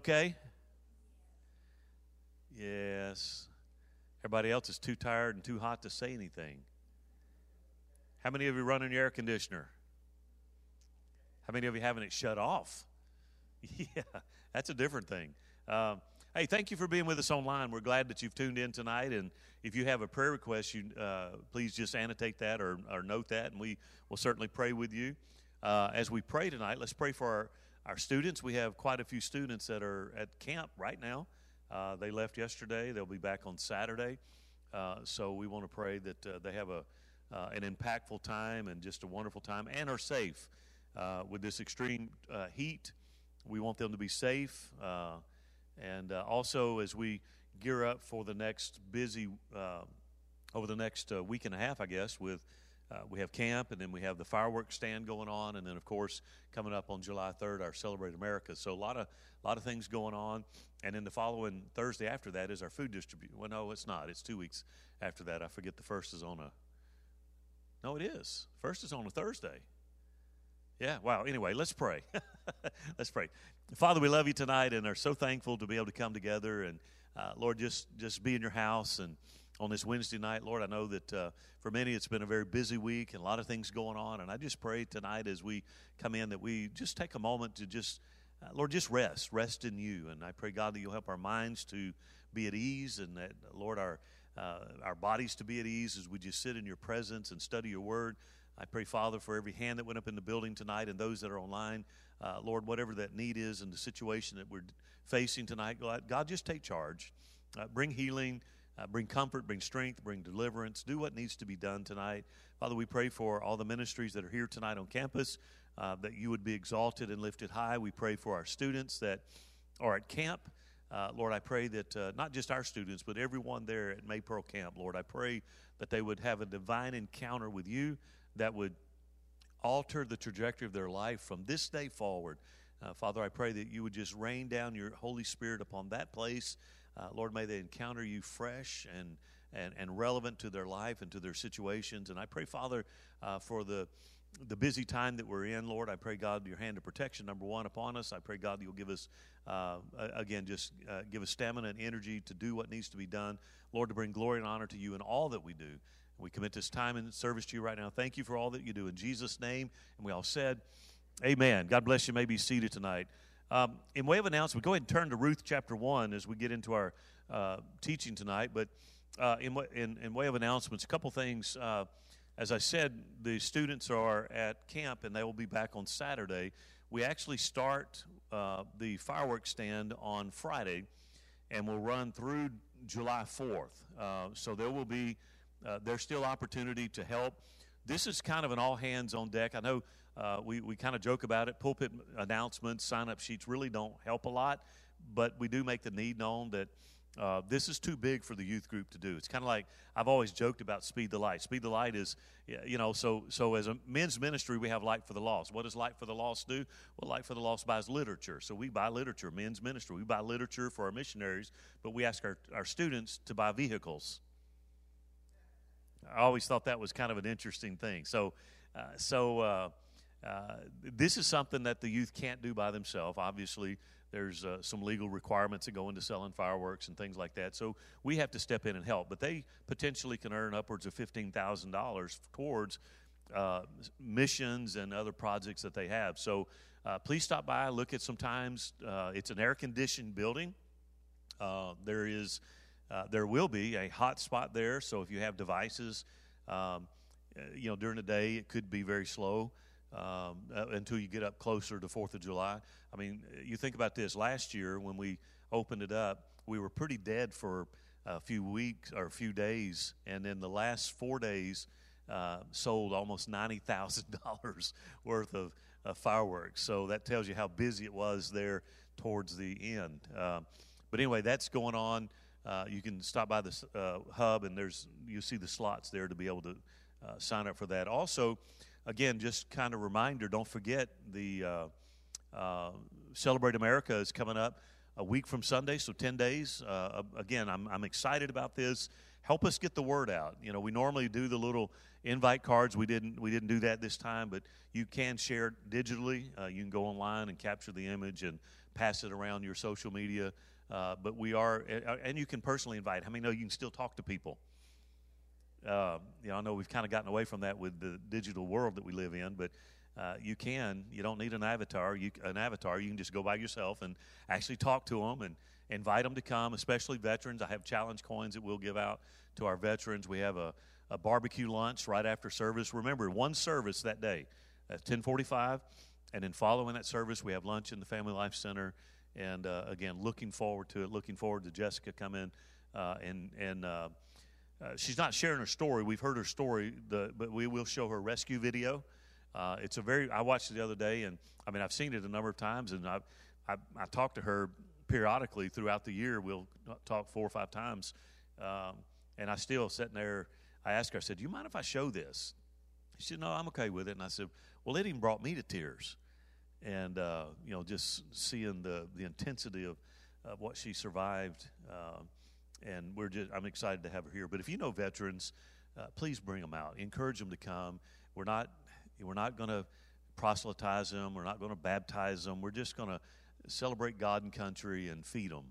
Okay? Yes. Everybody else is too tired and too hot to say anything. How many of you running your air conditioner? How many of you having it shut off? Yeah, that's a different thing. Um, hey, thank you for being with us online. We're glad that you've tuned in tonight. And if you have a prayer request, you uh, please just annotate that or, or, note that, and we will certainly pray with you. Uh, as we pray tonight, let's pray for our, our students. We have quite a few students that are at camp right now. Uh, they left yesterday. They'll be back on Saturday. Uh, so we want to pray that uh, they have a uh, an impactful time and just a wonderful time and are safe uh, with this extreme uh, heat. We want them to be safe. and also, as we gear up for the next busy, over the next week and a half, I guess, with uh, we have camp, and then we have the fireworks stand going on, and then of course coming up on July 3rd, our Celebrate America. So a lot of a lot of things going on, and then the following Thursday after that is our food distribution. Well, no, it's not. It's two weeks after that. I forget the first is on a. No, it is. First is on a Thursday. Yeah, wow. Anyway, let's pray. let's pray. Father, we love you tonight and are so thankful to be able to come together and, uh, Lord, just, just be in your house and on this Wednesday night. Lord, I know that uh, for many it's been a very busy week and a lot of things going on. And I just pray tonight as we come in that we just take a moment to just, uh, Lord, just rest, rest in you. And I pray, God, that you'll help our minds to be at ease and that, Lord, our, uh, our bodies to be at ease as we just sit in your presence and study your word. I pray, Father, for every hand that went up in the building tonight and those that are online. Uh, Lord, whatever that need is and the situation that we're facing tonight, God, God just take charge. Uh, bring healing uh, bring comfort, bring strength, bring deliverance. Do what needs to be done tonight. Father, we pray for all the ministries that are here tonight on campus, uh, that you would be exalted and lifted high. We pray for our students that are at camp. Uh, Lord, I pray that uh, not just our students, but everyone there at Maypearl Camp, Lord, I pray that they would have a divine encounter with you that would alter the trajectory of their life from this day forward. Uh, Father, I pray that you would just rain down your Holy Spirit upon that place uh, Lord, may they encounter you fresh and, and, and relevant to their life and to their situations. And I pray, Father, uh, for the the busy time that we're in, Lord, I pray, God, your hand of protection, number one, upon us. I pray, God, you'll give us, uh, again, just uh, give us stamina and energy to do what needs to be done. Lord, to bring glory and honor to you in all that we do. We commit this time and service to you right now. Thank you for all that you do. In Jesus' name, and we all said, Amen. God bless you. may be seated tonight. Um, in way of announcement, go ahead and turn to Ruth chapter 1 as we get into our uh, teaching tonight. But uh, in, in, in, way of announcements, a couple things. Uh, as I said, the students are at camp and they will be back on Saturday. We actually start uh, the fireworks stand on Friday and we'll run through July 4th. Uh, so there will be, uh, there's still opportunity to help. This is kind of an all hands on deck. I know uh, we, we kind of joke about it. Pulpit announcements, sign up sheets really don't help a lot, but we do make the need known that uh, this is too big for the youth group to do. It's kind of like I've always joked about Speed the Light. Speed the Light is, you know, so so as a men's ministry, we have Light for the Lost. What does Light for the Lost do? Well, Light for the Lost buys literature. So we buy literature, men's ministry. We buy literature for our missionaries, but we ask our, our students to buy vehicles. I always thought that was kind of an interesting thing. So, uh, so uh, uh, this is something that the youth can't do by themselves. Obviously, there's uh, some legal requirements that go into selling fireworks and things like that. So we have to step in and help. But they potentially can earn upwards of $15,000 towards uh, missions and other projects that they have. So uh, please stop by, look at some times. it's an air conditioned building. there is. there will be a hot spot there, so if you have devices, um, you know, during the day it could be very slow um, uh, until you get up closer to Fourth of July. I mean, you think about this. Last year when we opened it up, we were pretty dead for a few weeks or a few days, and then the last four days uh, sold almost ninety thousand dollars worth of uh, fireworks. So that tells you how busy it was there towards the end. Uh, but anyway, that's going on. Uh, you can stop by the uh, hub, and there's you see the slots there to be able to sign up for that. Also again, just kind of reminder don't forget the uh, uh, Celebrate America is coming up a week from Sunday, so 10 days. Uh, again, I'm, I'm excited about this. Help us get the word out. You know, we normally do the little invite cards. We didn't we didn't do that this time, but you can share it digitally. Uh, you can go online and capture the image and pass it around your social media. Uh, but we are, and you can personally invite. How many know you can still talk to people? Uh, you know, I know we've kind of gotten away from that with the digital world that we live in, but uh, you can. You don't need an avatar. You an avatar. You can just go by yourself and actually talk to them and invite them to come, especially veterans. I have challenge coins that we'll give out to our veterans. We have a, a barbecue lunch right after service. Remember, one service that day at 1045, and then following that service, we have lunch in the Family Life Center. And uh, again, looking forward to it. Looking forward to Jessica coming uh, and and. Uh, she's not sharing her story. We've heard her story, the, but we will show her rescue video. Uh, it's a very. I watched it the other day, and I mean, I've seen it a number of times, and I, I, I talked to her periodically throughout the year. We'll talk four or five times, um, and I still sitting there. I asked her. I said, "Do you mind if I show this?" She said, "No, I'm okay with it." And I said, "Well, it even brought me to tears." And uh, you know, just seeing the the intensity of, of what she survived, uh, and we're just I'm excited to have her here. But if you know veterans, uh, please bring them out. Encourage them to come. We're not we're not going to proselytize them. We're not going to baptize them. We're just going to celebrate God and country and feed them.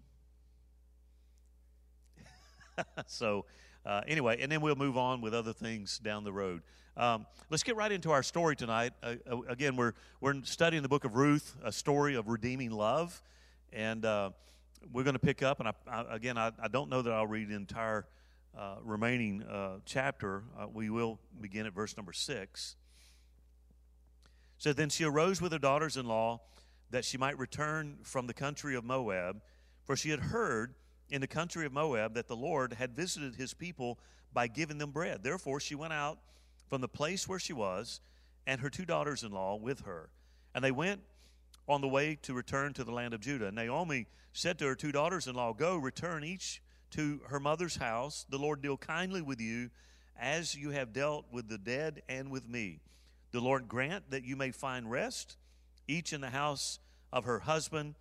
so, uh, anyway, and then we'll move on with other things down the road. Um, let's get right into our story tonight. Uh, uh, again, we're we're studying the book of Ruth, a story of redeeming love, and uh, we're going to pick up. And I, I, again, I, I, don't know that I'll read the entire uh, remaining uh, chapter. we will begin at verse number six. So then she arose with her daughters in law that she might return from the country of Moab, for she had heard in the country of Moab that the Lord had visited his people by giving them bread. Therefore she went out from the place where she was, and her two daughters in law with her. And they went on the way to return to the land of Judah. Naomi said to her two daughters in law, Go, return each to her mother's house. The Lord deal kindly with you as you have dealt with the dead and with me. The Lord grant that you may find rest, each in the house of her husband.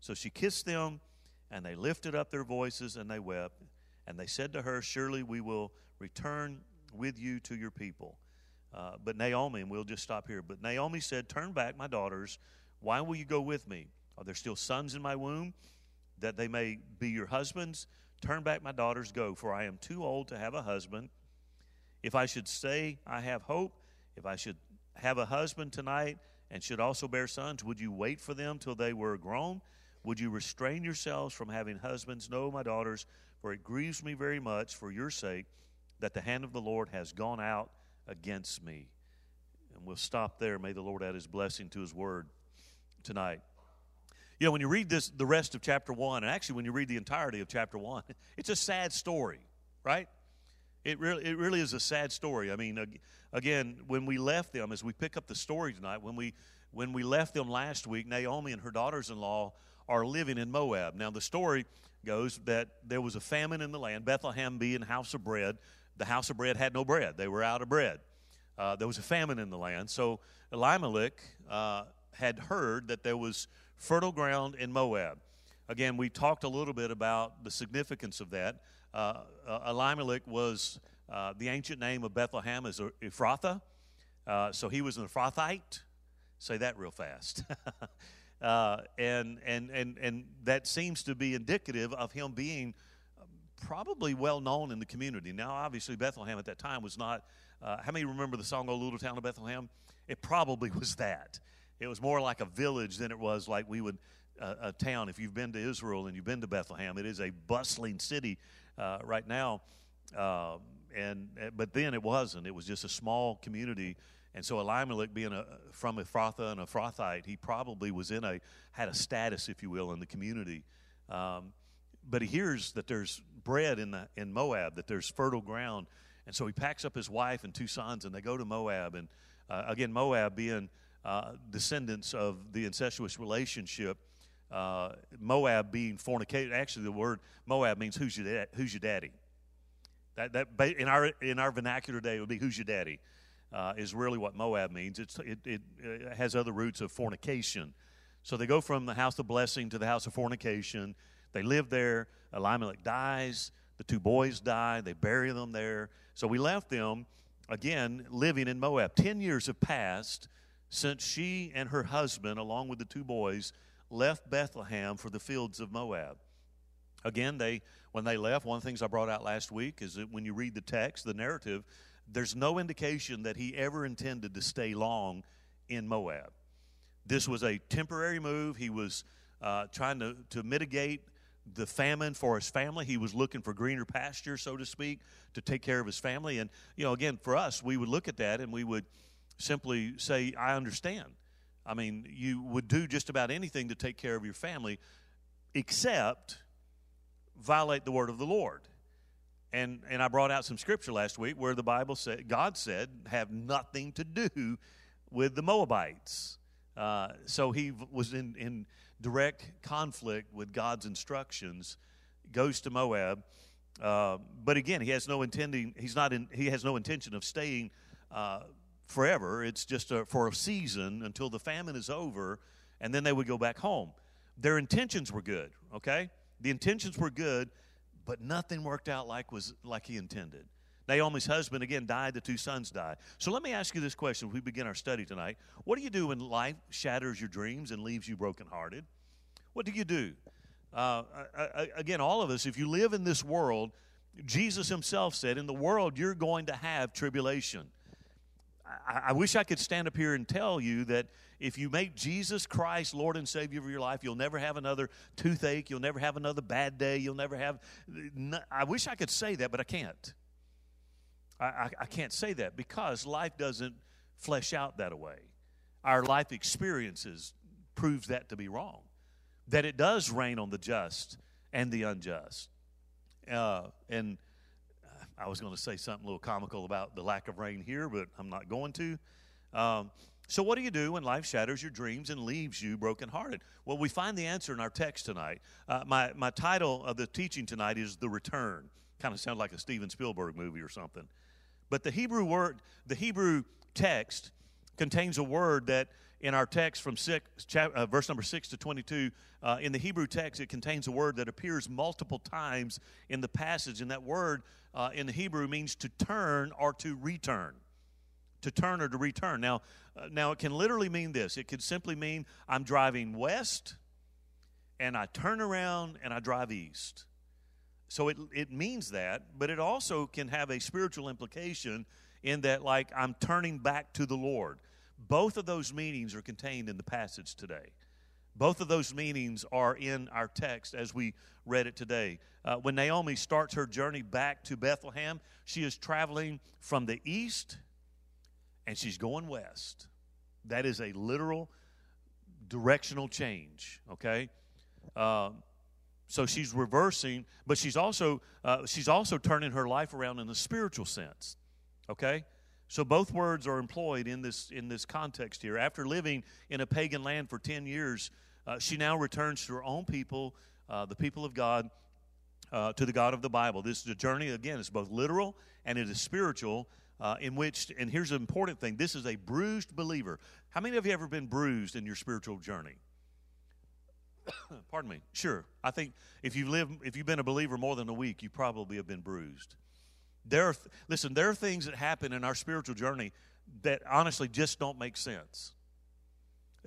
So she kissed them, and they lifted up their voices and they wept. And they said to her, Surely we will return with you to your people. Uh, but Naomi, and we'll just stop here. But Naomi said, Turn back, my daughters. Why will you go with me? Are there still sons in my womb that they may be your husbands? Turn back, my daughters, go, for I am too old to have a husband. If I should say I have hope, if I should have a husband tonight and should also bear sons, would you wait for them till they were grown? Would you restrain yourselves from having husbands? No, my daughters, for it grieves me very much for your sake that the hand of the Lord has gone out against me. And we'll stop there. May the Lord add his blessing to his word tonight. You know, when you read this, the rest of chapter one, and actually when you read the entirety of chapter one, it's a sad story, right? It really, it really is a sad story. I mean, again, when we left them, as we pick up the story tonight, when we when we left them last week, Naomi and her daughters-in-law are living in Moab. Now, the story goes that there was a famine in the land. Bethlehem being house of bread, the house of bread had no bread; they were out of bread. Uh, there was a famine in the land, so Elimelech uh, had heard that there was fertile ground in Moab. Again, we talked a little bit about the significance of that. Uh, uh, Elimelech was uh, the ancient name of Bethlehem is Ephrathah. Uh, so he was an Ephrathite. Say that real fast. uh, and, and, and, and that seems to be indicative of him being probably well known in the community. Now, obviously, Bethlehem at that time was not. Uh, how many remember the song, O Little Town of Bethlehem? It probably was that. It was more like a village than it was like we would, uh, a town. If you've been to Israel and you've been to Bethlehem, it is a bustling city uh, right now. Uh, and but then it wasn't. It was just a small community. And so Elimelech, being a, from Ephrathah and Ephrathite, he probably was in a had a status, if you will, in the community. Um, but he hears that there's bread in the in Moab, that there's fertile ground, and so he packs up his wife and two sons, and they go to Moab. And uh, again, Moab being uh, descendants of the incestuous relationship uh, Moab being fornicated. Actually, the word Moab means who's your, dad, who's your daddy. That, that in our in our vernacular today, would be who's your daddy. Uh, is really what Moab means. It's, it, it, it, has other roots of fornication. So they go from the house of blessing to the house of fornication. They live there. Elimelech dies. The two boys die. They bury them there. So we left them, again, living in Moab. Ten years have passed since she and her husband, along with the two boys, left Bethlehem for the fields of Moab. Again, they when they left, one of the things I brought out last week is that when you read the text, the narrative, there's no indication that he ever intended to stay long in Moab. This was a temporary move. He was uh, trying to, to mitigate the famine for his family. He was looking for greener pasture, so to speak, to take care of his family. And, you know, again, for us, we would look at that and we would simply say, I understand. I mean, you would do just about anything to take care of your family except violate the word of the Lord. And, and I brought out some scripture last week where the Bible said, God said, have nothing to do with the Moabites. Uh, so he was in, in direct conflict with God's instructions, goes to Moab. Uh, but again, he has no intending. He's not in. He has no intention of staying uh, forever. It's just a, for a season until the famine is over, and then they would go back home. Their intentions were good. Okay, the intentions were good, but nothing worked out like was like he intended. Naomi's husband again died, the two sons died. So let me ask you this question we begin our study tonight. What do you do when life shatters your dreams and leaves you brokenhearted? What do you do? Uh, I, again, all of us, if you live in this world, Jesus himself said, In the world, you're going to have tribulation. I, I wish I could stand up here and tell you that if you make Jesus Christ Lord and Savior of your life, you'll never have another toothache, you'll never have another bad day, you'll never have. I wish I could say that, but I can't. I, I, I can't say that because life doesn't flesh out that way. Our life experiences proves that to be wrong. That it does rain on the just and the unjust. Uh, and I was going to say something a little comical about the lack of rain here, but I'm not going to. Um, so, what do you do when life shatters your dreams and leaves you brokenhearted? Well, we find the answer in our text tonight. Uh, my, my title of the teaching tonight is The Return. Kind of sounds like a Steven Spielberg movie or something. But the Hebrew word, the Hebrew text contains a word that in our text from six, uh, verse number 6 to 22, uh, in the Hebrew text, it contains a word that appears multiple times in the passage. And that word uh, in the Hebrew means to turn or to return. To turn or to return. Now, uh, now, it can literally mean this it could simply mean I'm driving west and I turn around and I drive east. So it, it means that, but it also can have a spiritual implication in that, like, I'm turning back to the Lord. Both of those meanings are contained in the passage today. Both of those meanings are in our text as we read it today. Uh, when Naomi starts her journey back to Bethlehem, she is traveling from the east and she's going west. That is a literal directional change, okay? Um, so she's reversing, but she's also uh, she's also turning her life around in the spiritual sense. Okay, so both words are employed in this in this context here. After living in a pagan land for ten years, uh, she now returns to her own people, uh, the people of God, uh, to the God of the Bible. This is a journey again. It's both literal and it is spiritual. Uh, in which, and here's an important thing: this is a bruised believer. How many of you ever been bruised in your spiritual journey? pardon me. Sure. I think if you've lived, if you've been a believer more than a week, you probably have been bruised. There are, listen, there are things that happen in our spiritual journey that honestly just don't make sense.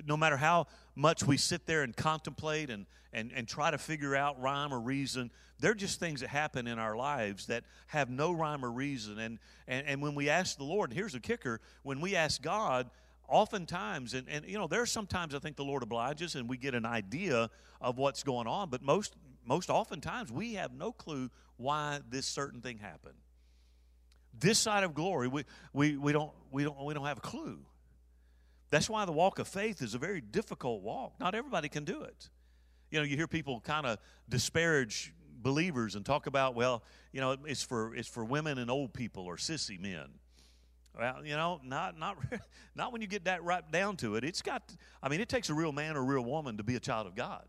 No matter how much we sit there and contemplate and, and, and try to figure out rhyme or reason, they're just things that happen in our lives that have no rhyme or reason. And, and, and when we ask the Lord, and here's the kicker when we ask God, oftentimes, and, and you know, there are sometimes I think the Lord obliges and we get an idea of what's going on, but most most oftentimes we have no clue why this certain thing happened. This side of glory, we, we, we, don't, we, don't, we don't have a clue. That's why the walk of faith is a very difficult walk. Not everybody can do it. You know, you hear people kind of disparage believers and talk about, well, you know, it's for it's for women and old people or sissy men. Well, you know, not not not when you get that right down to it. It's got. I mean, it takes a real man or a real woman to be a child of God,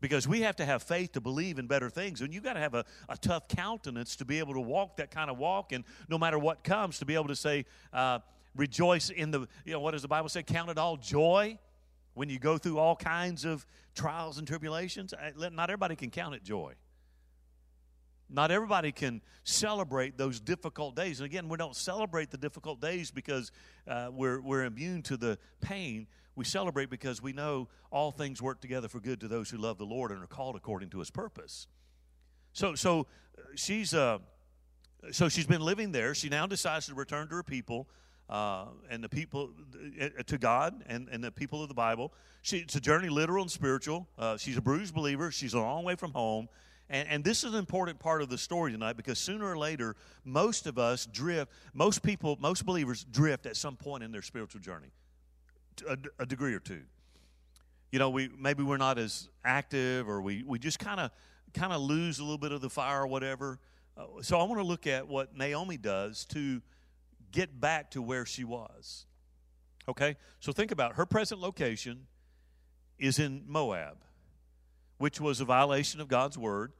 because we have to have faith to believe in better things, and you got to have a, a tough countenance to be able to walk that kind of walk, and no matter what comes, to be able to say, uh, rejoice in the. You know, what does the Bible say? Count it all joy when you go through all kinds of trials and tribulations, not everybody can count it joy. Not everybody can celebrate those difficult days. And again, we don't celebrate the difficult days because uh, we're, we're immune to the pain. We celebrate because we know all things work together for good to those who love the Lord and are called according to his purpose. So, so uh, she's, uh, so she's been living there. She now decides to return to her people uh, and the people uh, to God and, and the people of the Bible. She, it's a journey, literal and spiritual. Uh, she's a bruised believer. She's a long way from home. And, and this is an important part of the story tonight because sooner or later, most of us drift, most people, most believers drift at some point in their spiritual journey, a, a degree or two. You know, we maybe we're not as active or we, we just kind of kind of lose a little bit of the fire or whatever. Uh, so I want to look at what Naomi does to get back to where she was. Okay? So think about her present location is in Moab, which was a violation of God's word.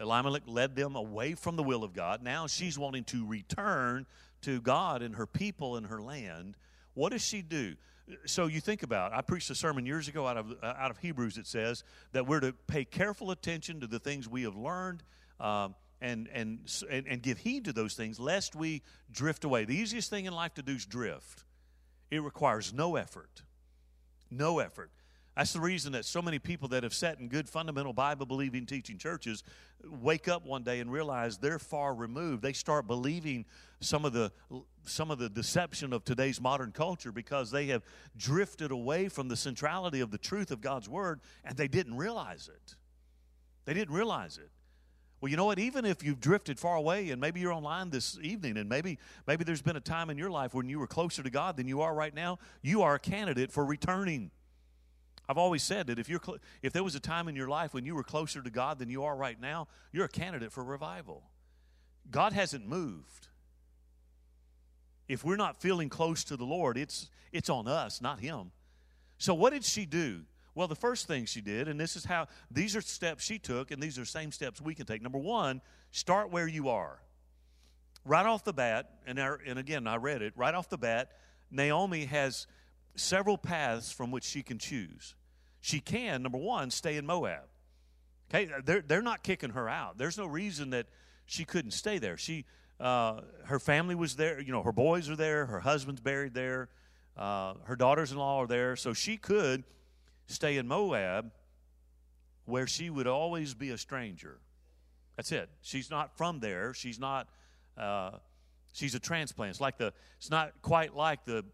Elimelech led them away from the will of God. Now she's wanting to return to God and her people and her land. What does she do? So you think about. It. I preached a sermon years ago out of out of Hebrews. It says that we're to pay careful attention to the things we have learned, um, and, and, and, and give heed to those things lest we drift away. The easiest thing in life to do is drift. It requires no effort. No effort. That's the reason that so many people that have sat in good fundamental Bible believing teaching churches wake up one day and realize they're far removed. They start believing some of the some of the deception of today's modern culture because they have drifted away from the centrality of the truth of God's word and they didn't realize it. They didn't realize it. Well, you know what? Even if you've drifted far away and maybe you're online this evening and maybe maybe there's been a time in your life when you were closer to God than you are right now, you are a candidate for returning. I've always said that if you're cl- if there was a time in your life when you were closer to God than you are right now, you're a candidate for revival. God hasn't moved. If we're not feeling close to the Lord, it's it's on us, not him. So what did she do? Well, the first thing she did, and this is how these are steps she took, and these are same steps we can take. Number one, start where you are. Right off the bat, and, and again, I read it, right off the bat, Naomi has several paths from which she can choose. She can, number one, stay in Moab. Okay, they're, they're not kicking her out. There's no reason that she couldn't stay there. She, uh, her family was there. You know, her boys are there. Her husband's buried there. Uh, her daughters-in-law are there. So she could stay in Moab where she would always be a stranger. That's it. She's not from there. She's not. Uh, she's a transplant. It's like the. It's not quite like the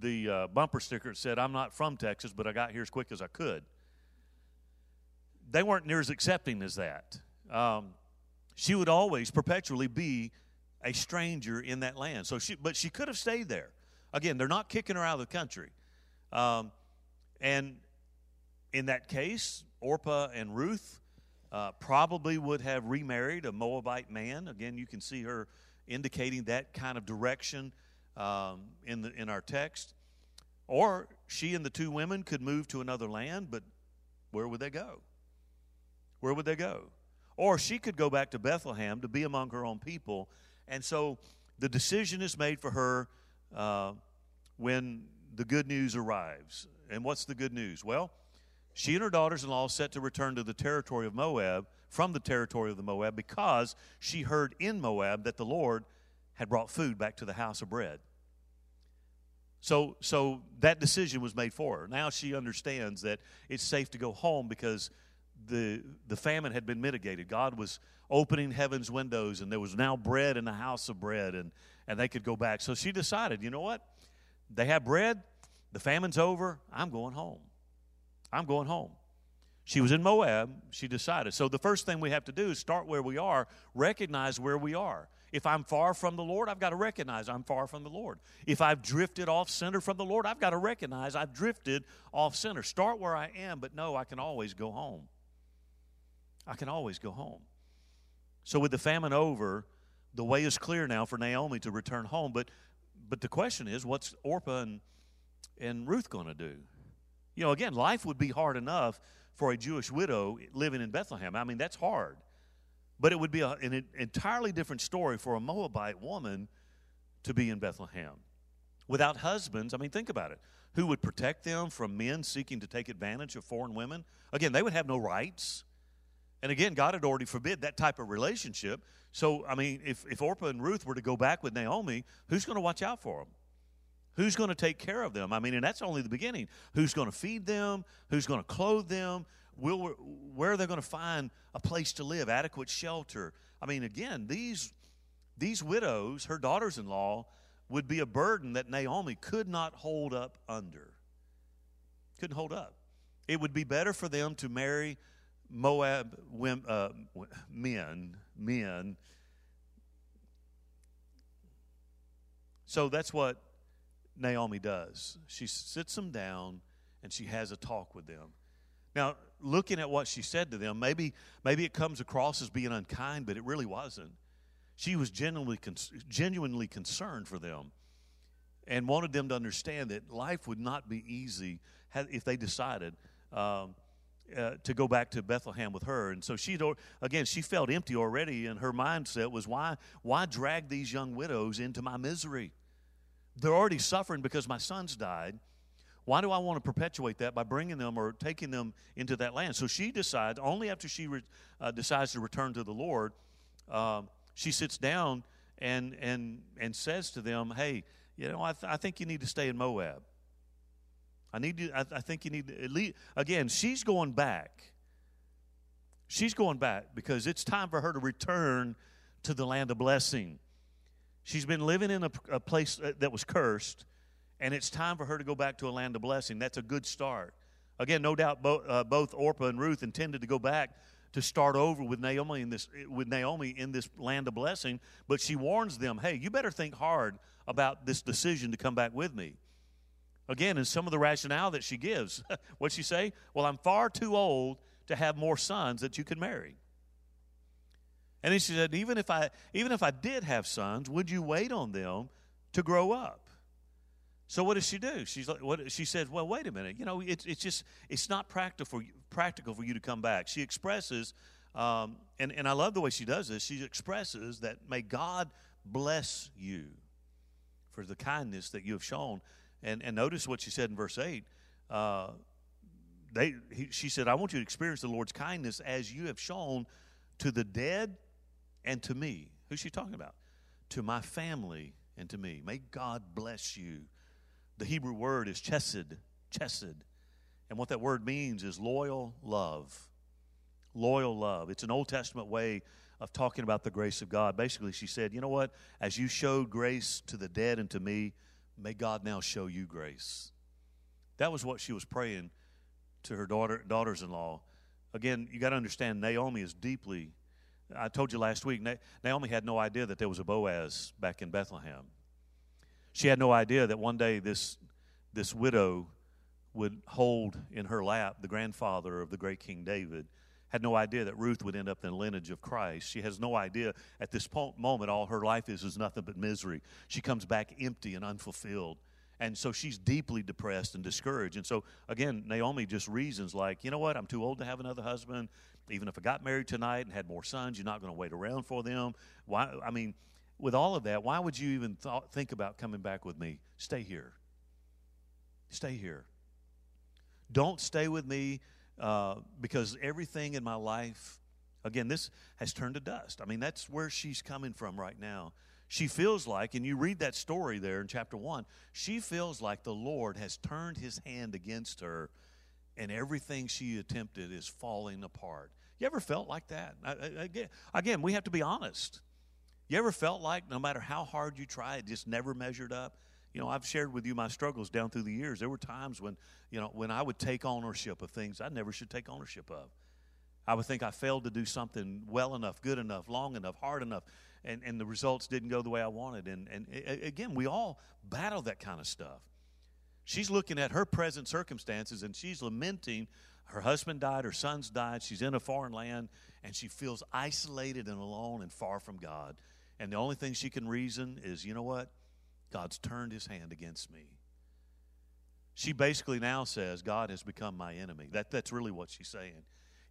the uh, bumper sticker that said, "I'm not from Texas, but I got here as quick as I could." They weren't near as accepting as that. Um, she would always perpetually be a stranger in that land. So she, but she could have stayed there. Again, they're not kicking her out of the country. Um, and in that case, Orpah and Ruth uh, probably would have remarried a Moabite man. Again, you can see her indicating that kind of direction um, in, the, in our text. Or she and the two women could move to another land, but where would they go? Where would they go? Or she could go back to Bethlehem to be among her own people. And so the decision is made for her uh, when the good news arrives. And what's the good news? Well, she and her daughters in law set to return to the territory of Moab, from the territory of the Moab, because she heard in Moab that the Lord had brought food back to the house of bread. So, so that decision was made for her. Now she understands that it's safe to go home because the, the famine had been mitigated. God was opening heaven's windows, and there was now bread in the house of bread, and, and they could go back. So she decided, you know what? They have bread, the famine's over, I'm going home. I'm going home. She was in Moab. She decided. So the first thing we have to do is start where we are, recognize where we are. If I'm far from the Lord, I've got to recognize I'm far from the Lord. If I've drifted off center from the Lord, I've got to recognize I've drifted off center. Start where I am, but no, I can always go home. I can always go home. So with the famine over, the way is clear now for Naomi to return home. But but the question is, what's Orpah and, and Ruth going to do? You know, again, life would be hard enough for a Jewish widow living in Bethlehem. I mean, that's hard. But it would be a, an entirely different story for a Moabite woman to be in Bethlehem. without husbands. I mean, think about it. Who would protect them from men seeking to take advantage of foreign women? Again, they would have no rights. And again, God had already forbid that type of relationship. So, I mean, if, if Orpah and Ruth were to go back with Naomi, who's going to watch out for them? Who's going to take care of them? I mean, and that's only the beginning. Who's going to feed them? Who's going to clothe them? Will, where are they going to find a place to live, adequate shelter? I mean, again, these, these widows, her daughters in law, would be a burden that Naomi could not hold up under. Couldn't hold up. It would be better for them to marry Moab uh, men, men. So that's what Naomi does. She sits them down and she has a talk with them. Now, looking at what she said to them, maybe maybe it comes across as being unkind, but it really wasn't. She was genuinely genuinely concerned for them and wanted them to understand that life would not be easy if they decided um, uh, to go back to Bethlehem with her. And so she, again, she felt empty already, and her mindset was, why, why drag these young widows into my misery? They're already suffering because my sons died. Why do I want to perpetuate that by bringing them or taking them into that land? So she decides, only after she re, uh, decides to return to the Lord, um, she sits down and, and, and says to them, Hey, you know, I, th- I think you need to stay in Moab. I need you, I, I think you need to, at least, again, she's going back. She's going back because it's time for her to return to the land of blessing. She's been living in a, a place that was cursed, and it's time for her to go back to a land of blessing. That's a good start. Again, no doubt bo- uh, both Orpah and Ruth intended to go back to start over with Naomi in this with Naomi in this land of blessing, but she warns them, "Hey, you better think hard about this decision to come back with me." Again, in some of the rationale that she gives, what she say? Well, I'm far too old to have more sons that you can marry. And then she said, even if I even if I did have sons, would you wait on them to grow up? So what does she do? She's like, what she says, Well, wait a minute. You know, it's it's just it's not practical for practical for you to come back. She expresses, um, and and I love the way she does this. She expresses that may God bless you for the kindness that you have shown and, and notice what she said in verse 8. Uh, they, he, she said, I want you to experience the Lord's kindness as you have shown to the dead and to me. Who's she talking about? To my family and to me. May God bless you. The Hebrew word is chesed, chesed. And what that word means is loyal love. Loyal love. It's an Old Testament way of talking about the grace of God. Basically, she said, You know what? As you showed grace to the dead and to me, May God now show you grace. That was what she was praying to her daughter, daughters in law. Again, you got to understand, Naomi is deeply. I told you last week, Naomi had no idea that there was a Boaz back in Bethlehem. She had no idea that one day this, this widow would hold in her lap the grandfather of the great King David had no idea that Ruth would end up in the lineage of Christ. She has no idea at this moment all her life is is nothing but misery. She comes back empty and unfulfilled. And so she's deeply depressed and discouraged. And so, again, Naomi just reasons like, you know what, I'm too old to have another husband. Even if I got married tonight and had more sons, you're not going to wait around for them. Why? I mean, with all of that, why would you even th- think about coming back with me? Stay here. Stay here. Don't stay with me uh, because everything in my life, again, this has turned to dust. I mean, that's where she's coming from right now. She feels like, and you read that story there in chapter one, she feels like the Lord has turned his hand against her and everything she attempted is falling apart. You ever felt like that? Again, again, we have to be honest. You ever felt like no matter how hard you try, it just never measured up? you know, I've shared with you my struggles down through the years. There were times when, you know, when I would take ownership of things I never should take ownership of. I would think I failed to do something well enough, good enough, long enough, hard enough, and, and the results didn't go the way I wanted. And, and again, we all battle that kind of stuff. She's looking at her present circumstances and she's lamenting her husband died, her sons died, she's in a foreign land, and she feels isolated and alone and far from God. And the only thing she can reason is, you know what? God's turned his hand against me. She basically now says, God has become my enemy. That, that's really what she's saying.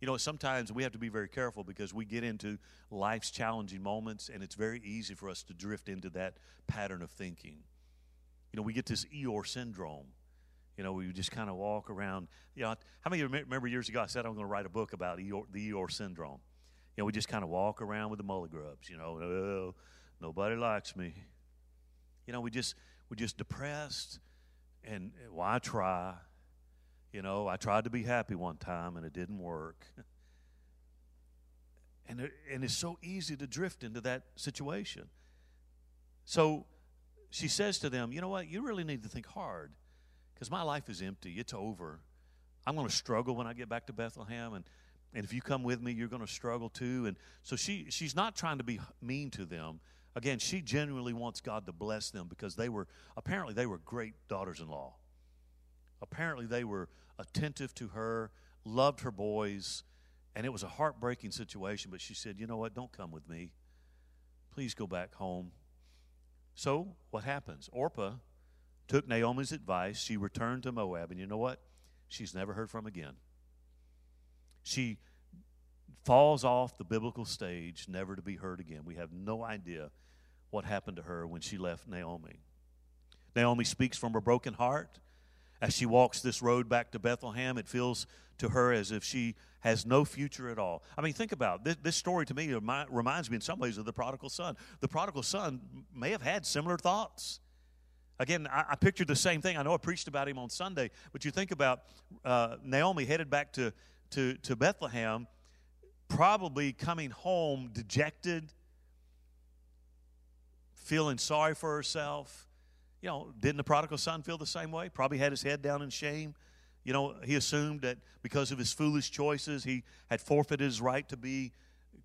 You know, sometimes we have to be very careful because we get into life's challenging moments, and it's very easy for us to drift into that pattern of thinking. you know, we get this Eeyore syndrome. You know, we just kind of walk around. You know, how many of you remember years ago I said I'm going to write a book about Eeyore, the Eeyore syndrome? You know, we just kind of walk around with the mully grubs. You know, oh, nobody likes me. You know, we just we're just depressed, and why try? You know, I tried to be happy one time and it didn't work. and it, and it's so easy to drift into that situation. So she says to them, "You know what? You really need to think hard." because my life is empty. It's over. I'm going to struggle when I get back to Bethlehem, and and if you come with me, you're going to struggle too. And so she she's not trying to be mean to them. Again, she genuinely wants God to bless them because they were apparently they were great daughters-in-law. Apparently they were attentive to her, loved her boys, and it was a heartbreaking situation. But she said, "You know what? Don't come with me. Please go back home." So what happens? Orpah took Naomi's advice. She returned to Moab, and you know what? She's never heard from again. She falls off the biblical stage, never to be heard again. We have no idea what happened to her when she left Naomi. Naomi speaks from a broken heart. As she walks this road back to Bethlehem, it feels to her as if she has no future at all. I mean, think about it. this, this story to me reminds me in some ways of the prodigal son. The prodigal son may have had similar thoughts. Again, I, I, pictured the same thing. I know I preached about him on Sunday, but you think about uh, Naomi headed back to, to, to Bethlehem, probably coming home dejected, feeling sorry for herself. You know, didn't the prodigal son feel the same way? Probably had his head down in shame. You know, he assumed that because of his foolish choices, he had forfeited his right to be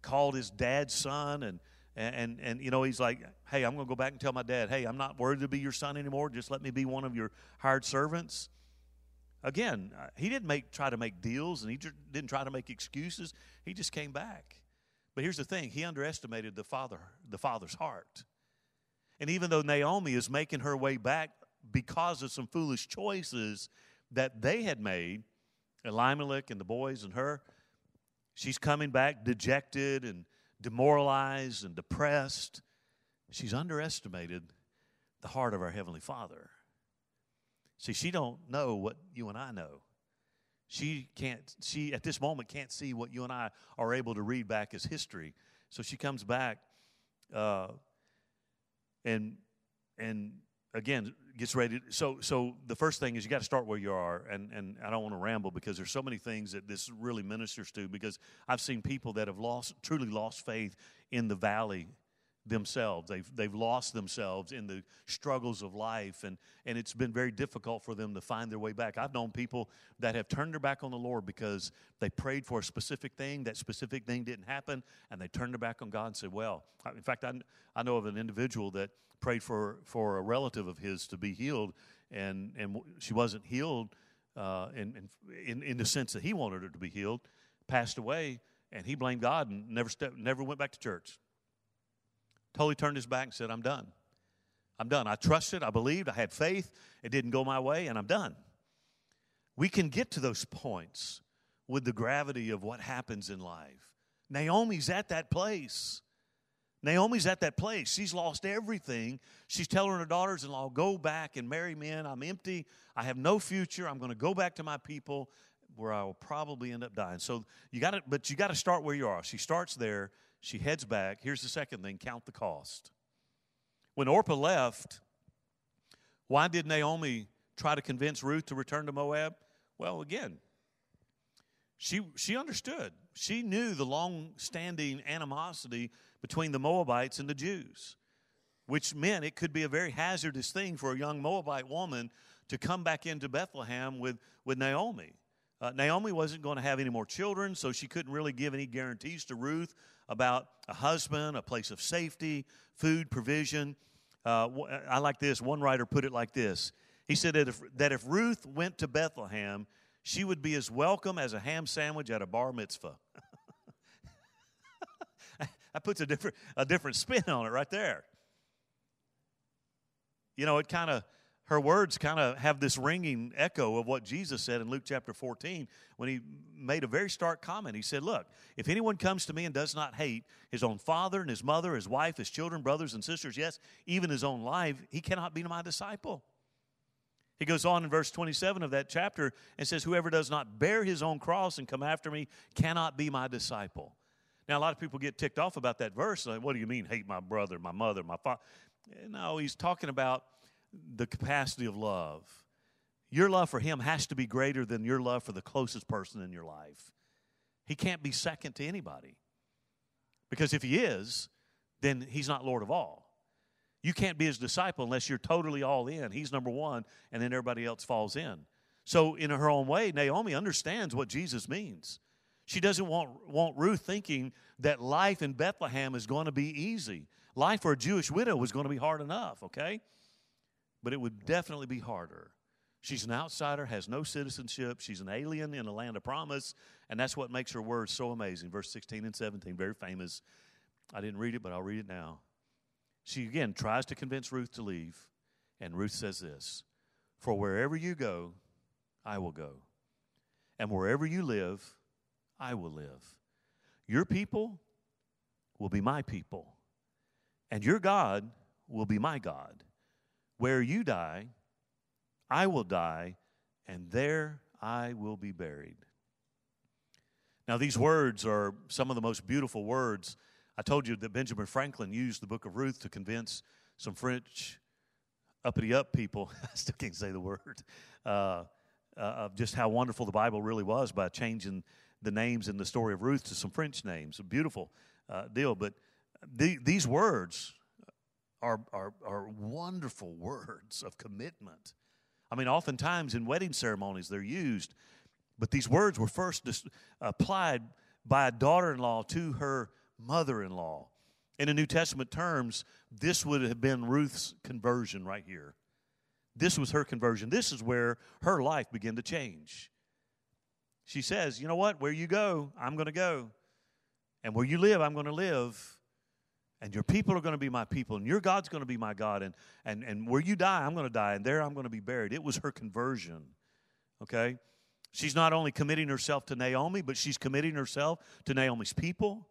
called his dad's son and and, and, you know, he's like, hey, I'm going to go back and tell my dad, hey, I'm not worthy to be your son anymore. Just let me be one of your hired servants. Again, uh, he didn't make try to make deals and he didn't try to make excuses. He just came back. But here's the thing: he underestimated the father, the father's heart. And even though Naomi is making her way back because of some foolish choices that they had made, Elimelech and the boys and her, she's coming back dejected and demoralized and depressed. She's underestimated the heart of our heavenly Father. See, she don't know what you and I know. She can't she at this moment can't see what you and I are able to read back as history. So she comes back uh, and and again gets ready so so the first thing is you got to start where you are and and i don't want to ramble because there's so many things that this really ministers to because i've seen people that have lost truly lost faith in the valley themselves they've they've lost themselves in the struggles of life and and it's been very difficult for them to find their way back i've known people that have turned their back on the lord because they prayed for a specific thing that specific thing didn't happen and they turned their back on god and said well in fact i, I know of an individual that prayed for, for a relative of his to be healed, and, and she wasn't healed uh, in, in, in the sense that he wanted her to be healed, passed away, and he blamed God and never, stepped, never went back to church. Totally turned his back and said, I'm done. I'm done. I trusted, I believed, I had faith. It didn't go my way, and I'm done. We can get to those points with the gravity of what happens in life. Naomi's at that place. Naomi's at that place. She's lost everything. She's telling her daughters in law, Go back and marry men. I'm empty. I have no future. I'm going to go back to my people where I will probably end up dying. So you got to, but you got to start where you are. She starts there. She heads back. Here's the second thing count the cost. When Orpah left, why did Naomi try to convince Ruth to return to Moab? Well, again, she, she understood. She knew the long standing animosity between the Moabites and the Jews, which meant it could be a very hazardous thing for a young Moabite woman to come back into Bethlehem with, with Naomi. Uh, Naomi wasn't going to have any more children, so she couldn't really give any guarantees to Ruth about a husband, a place of safety, food, provision. Uh, I like this. One writer put it like this He said that if, that if Ruth went to Bethlehem, she would be as welcome as a ham sandwich at a bar mitzvah. that puts a different, a different spin on it right there. You know, it kind of, her words kind of have this ringing echo of what Jesus said in Luke chapter 14 when he made a very stark comment. He said, Look, if anyone comes to me and does not hate his own father and his mother, his wife, his children, brothers and sisters, yes, even his own life, he cannot be my disciple. He goes on in verse 27 of that chapter and says, Whoever does not bear his own cross and come after me cannot be my disciple. Now, a lot of people get ticked off about that verse. Like, what do you mean, hate my brother, my mother, my father? No, he's talking about the capacity of love. Your love for him has to be greater than your love for the closest person in your life. He can't be second to anybody. Because if he is, then he's not Lord of all. You can't be his disciple unless you're totally all in. He's number one, and then everybody else falls in. So, in her own way, Naomi understands what Jesus means. She doesn't want, want Ruth thinking that life in Bethlehem is going to be easy. Life for a Jewish widow was going to be hard enough, okay? But it would definitely be harder. She's an outsider, has no citizenship. She's an alien in a land of promise. And that's what makes her words so amazing. Verse 16 and 17, very famous. I didn't read it, but I'll read it now. She again tries to convince Ruth to leave. And Ruth says this For wherever you go, I will go. And wherever you live, I will live. Your people will be my people. And your God will be my God. Where you die, I will die, and there I will be buried. Now, these words are some of the most beautiful words. I told you that Benjamin Franklin used the book of Ruth to convince some French uppity up people, I still can't say the word, uh, uh, of just how wonderful the Bible really was by changing the names in the story of Ruth to some French names. A beautiful uh, deal. But the, these words are, are, are wonderful words of commitment I mean, oftentimes in wedding ceremonies they're used, but these words were first dis- applied by a daughter in law to her mother in law. In the New Testament terms, this would have been Ruth's conversion right here. This was her conversion. This is where her life began to change. She says, You know what? Where you go, I'm going to go. And where you live, I'm going to live and your people are going to be my people and your god's going to be my god and, and, and where you die i'm going to die and there i'm going to be buried. It was her conversion okay? She's not only committing herself to naomi but she's committing herself to naomi's people.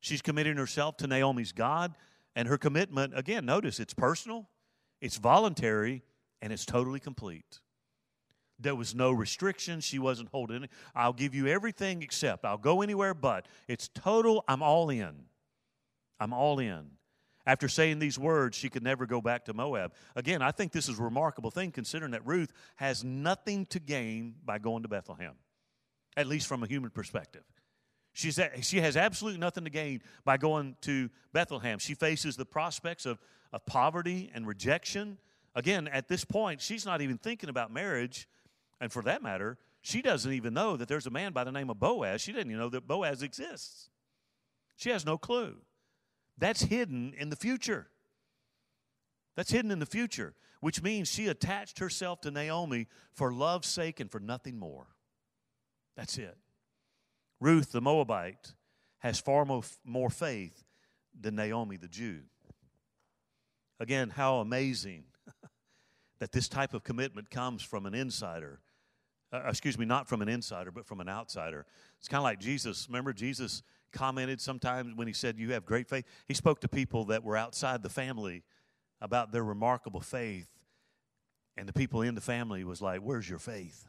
She's committing herself to naomi's god and her commitment again notice it's personal it's voluntary and it's totally complete. There was no restriction. She wasn't holding it i'll give you everything except i'll go anywhere but it's total i'm all in I'm all in. After saying these words, she could never go back to Moab. Again, I think this is a remarkable thing considering that Ruth has nothing to gain by going to Bethlehem, at least from a human perspective. She's, she has absolutely nothing to gain by going to Bethlehem. She faces the prospects of, of poverty and rejection. Again, at this point, she's not even thinking about marriage. And for that matter, she doesn't even know that there's a man by the name of Boaz. She didn't even know that Boaz exists. She has no clue. That's hidden in the future. That's hidden in the future, which means she attached herself to Naomi for love's sake and for nothing more. That's it. Ruth, the Moabite, has far more faith than Naomi, the Jew. Again, how amazing that this type of commitment comes from an insider. Uh, excuse me, not from an insider, but from an outsider. It's kind of like Jesus. Remember, Jesus commented sometimes when he said, You have great faith. He spoke to people that were outside the family about their remarkable faith. And the people in the family was like, Where's your faith?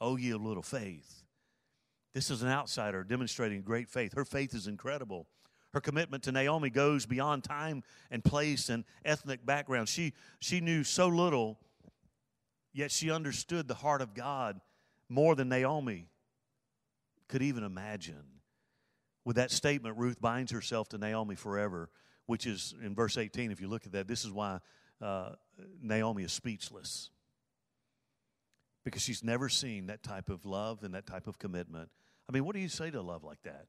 Oh, ye of little faith. This is an outsider demonstrating great faith. Her faith is incredible. Her commitment to Naomi goes beyond time and place and ethnic background. She, she knew so little, yet she understood the heart of God more than Naomi could even imagine with that statement, Ruth binds herself to Naomi forever, which is in verse 18. If you look at that, this is why uh, Naomi is speechless. Because she's never seen that type of love and that type of commitment. I mean, what do you say to love like that?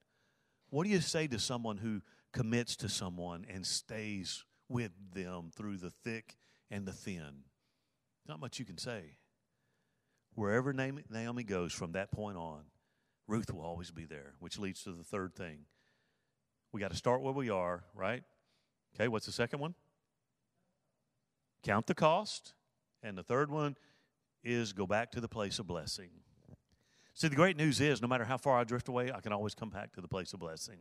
What do you say to someone who commits to someone and stays with them through the thick and the thin? Not much you can say. Wherever Naomi goes from that point on, Ruth will always be there, which leads to the third thing. We got to start where we are, right? Okay, what's the second one? Count the cost. And the third one is go back to the place of blessing. See, the great news is no matter how far I drift away, I can always come back to the place of blessing.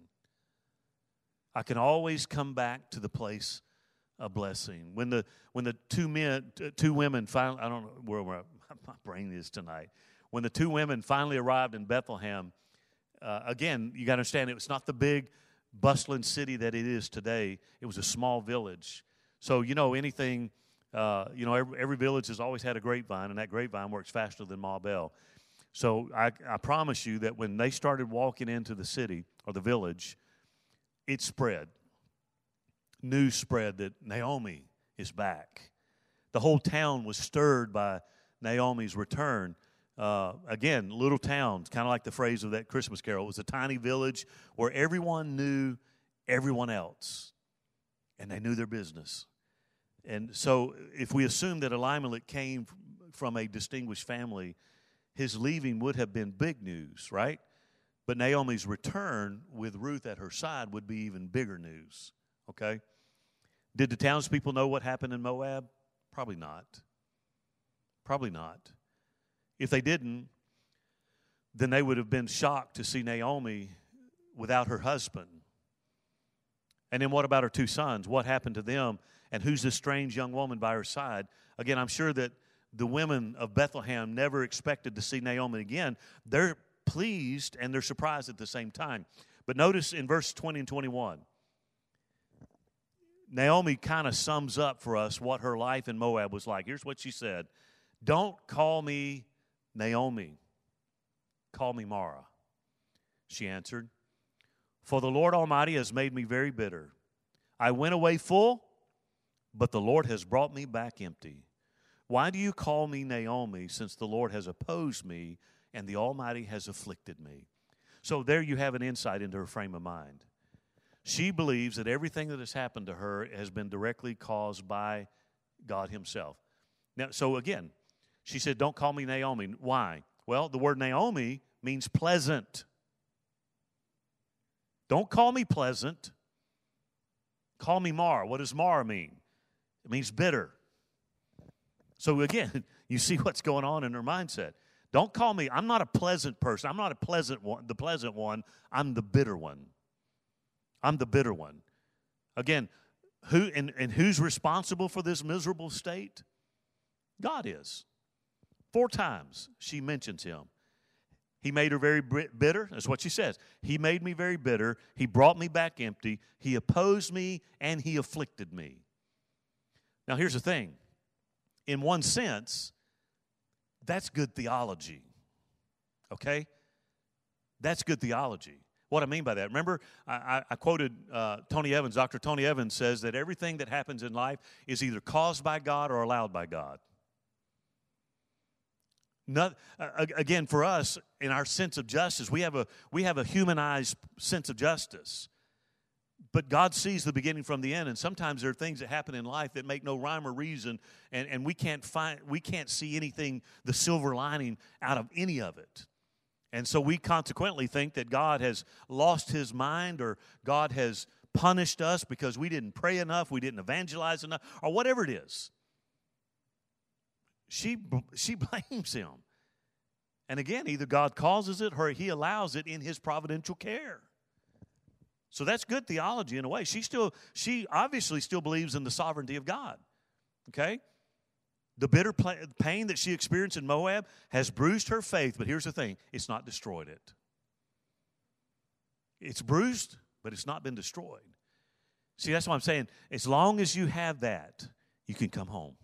I can always come back to the place of blessing. When the when the two men, two women finally, I don't know where my, brain is tonight. When the two women finally arrived in Bethlehem, uh, again, you got to understand it was not the big, bustling city that it is today. It was a small village. So you know anything, uh, you know every, every, village has always had a grapevine, and that grapevine works faster than Ma Bell. So I, I promise you that when they started walking into the city or the village, it spread news spread that Naomi is back. The whole town was stirred by Naomi's return. Uh, again, little towns, kind of like the phrase of that Christmas carol. It was a tiny village where everyone knew everyone else, and they knew their business. And so, if we assume that Elimelech came from a distinguished family, his leaving would have been big news, right? But Naomi's return with Ruth at her side would be even bigger news. Okay? Did the townspeople know what happened in Moab? Probably not. Probably not. If they didn't, then they would have been shocked to see Naomi without her husband. And then what about her two sons? What happened to them? And who's this strange young woman by her side? Again, I'm sure that the women of Bethlehem never expected to see Naomi again. They're pleased and they're surprised at the same time. But notice in verse 20 and 21, Naomi kind of sums up for us what her life in Moab was like. Here's what she said Don't call me Naomi, call me Mara. She answered, For the Lord Almighty has made me very bitter. I went away full, but the Lord has brought me back empty. Why do you call me Naomi, since the Lord has opposed me and the Almighty has afflicted me? So there you have an insight into her frame of mind. She believes that everything that has happened to her has been directly caused by God Himself. Now, so again, she said, Don't call me Naomi. Why? Well, the word Naomi means pleasant. Don't call me pleasant. Call me Mar. What does Mar mean? It means bitter. So again, you see what's going on in her mindset. Don't call me, I'm not a pleasant person. I'm not a pleasant one, the pleasant one. I'm the bitter one. I'm the bitter one. Again, who and, and who's responsible for this miserable state? God is. Four times she mentions him. He made her very bitter. That's what she says. He made me very bitter. He brought me back empty. He opposed me and he afflicted me. Now, here's the thing in one sense, that's good theology. Okay? That's good theology. What I mean by that, remember, I, I quoted uh, Tony Evans. Dr. Tony Evans says that everything that happens in life is either caused by God or allowed by God. Not, uh, again, for us, in our sense of justice, we have, a, we have a humanized sense of justice. But God sees the beginning from the end, and sometimes there are things that happen in life that make no rhyme or reason, and, and we, can't find, we can't see anything, the silver lining out of any of it. And so we consequently think that God has lost his mind or God has punished us because we didn't pray enough, we didn't evangelize enough, or whatever it is. She, she blames him. And again, either God causes it or he allows it in his providential care. So that's good theology in a way. She still, she obviously still believes in the sovereignty of God. Okay? The bitter pain that she experienced in Moab has bruised her faith, but here's the thing it's not destroyed it. It's bruised, but it's not been destroyed. See, that's what I'm saying. As long as you have that, you can come home.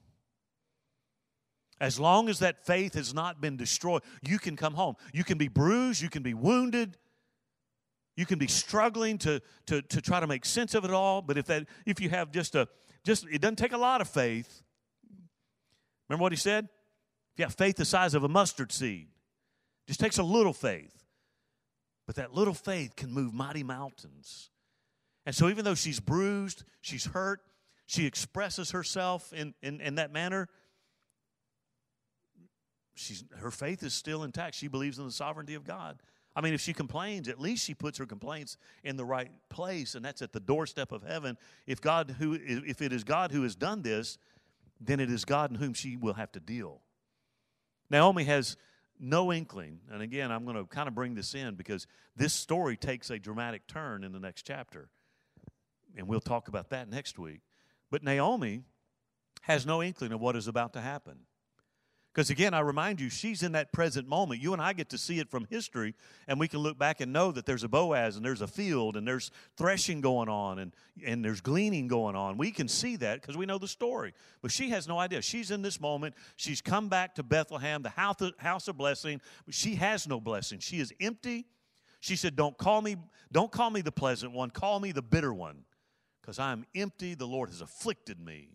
As long as that faith has not been destroyed, you can come home. You can be bruised, you can be wounded, you can be struggling to, to, to try to make sense of it all, but if that if you have just a just it doesn't take a lot of faith Remember what he said? If you have faith the size of a mustard seed, just takes a little faith. But that little faith can move mighty mountains. And so, even though she's bruised, she's hurt, she expresses herself in, in, in that manner, she's, her faith is still intact. She believes in the sovereignty of God. I mean, if she complains, at least she puts her complaints in the right place, and that's at the doorstep of heaven. If God, who, if it is God who has done this, then it is God in whom she will have to deal. Naomi has no inkling, and again, I'm going to kind of bring this in because this story takes a dramatic turn in the next chapter, and we'll talk about that next week. But Naomi has no inkling of what is about to happen. Because again, I remind you, she's in that present moment. You and I get to see it from history, and we can look back and know that there's a Boaz and there's a field and there's threshing going on and, and there's gleaning going on. We can see that because we know the story. But she has no idea. She's in this moment. She's come back to Bethlehem, the house of, house of blessing. She has no blessing. She is empty. She said, Don't call me, don't call me the pleasant one, call me the bitter one, because I am empty. The Lord has afflicted me.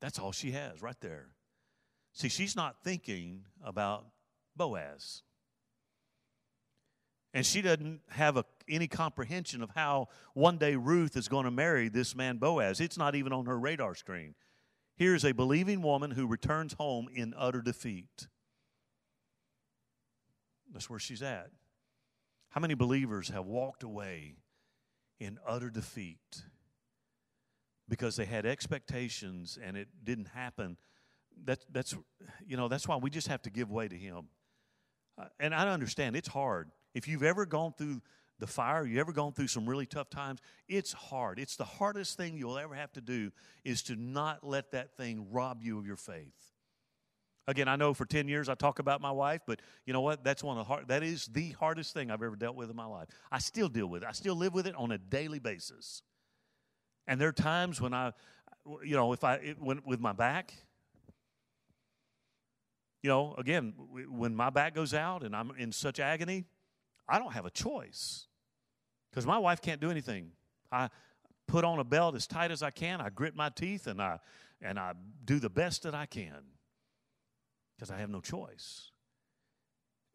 That's all she has right there. See, she's not thinking about Boaz. And she doesn't have a, any comprehension of how one day Ruth is going to marry this man Boaz. It's not even on her radar screen. Here's a believing woman who returns home in utter defeat. That's where she's at. How many believers have walked away in utter defeat because they had expectations and it didn't happen that, that's, you know, that's why we just have to give way to Him. Uh, and I understand it's hard. If you've ever gone through the fire, you ever gone through some really tough times, it's hard. It's the hardest thing you'll ever have to do is to not let that thing rob you of your faith. Again, I know for 10 years I talk about my wife, but you know what? That's one of the hard, that is the hardest thing I've ever dealt with in my life. I still deal with it. I still live with it on a daily basis. And there are times when I, you know, if I, it, with my back, you know, again, when my back goes out and I'm in such agony, I don't have a choice because my wife can't do anything. I put on a belt as tight as I can. I grit my teeth and I and I do the best that I can because I have no choice.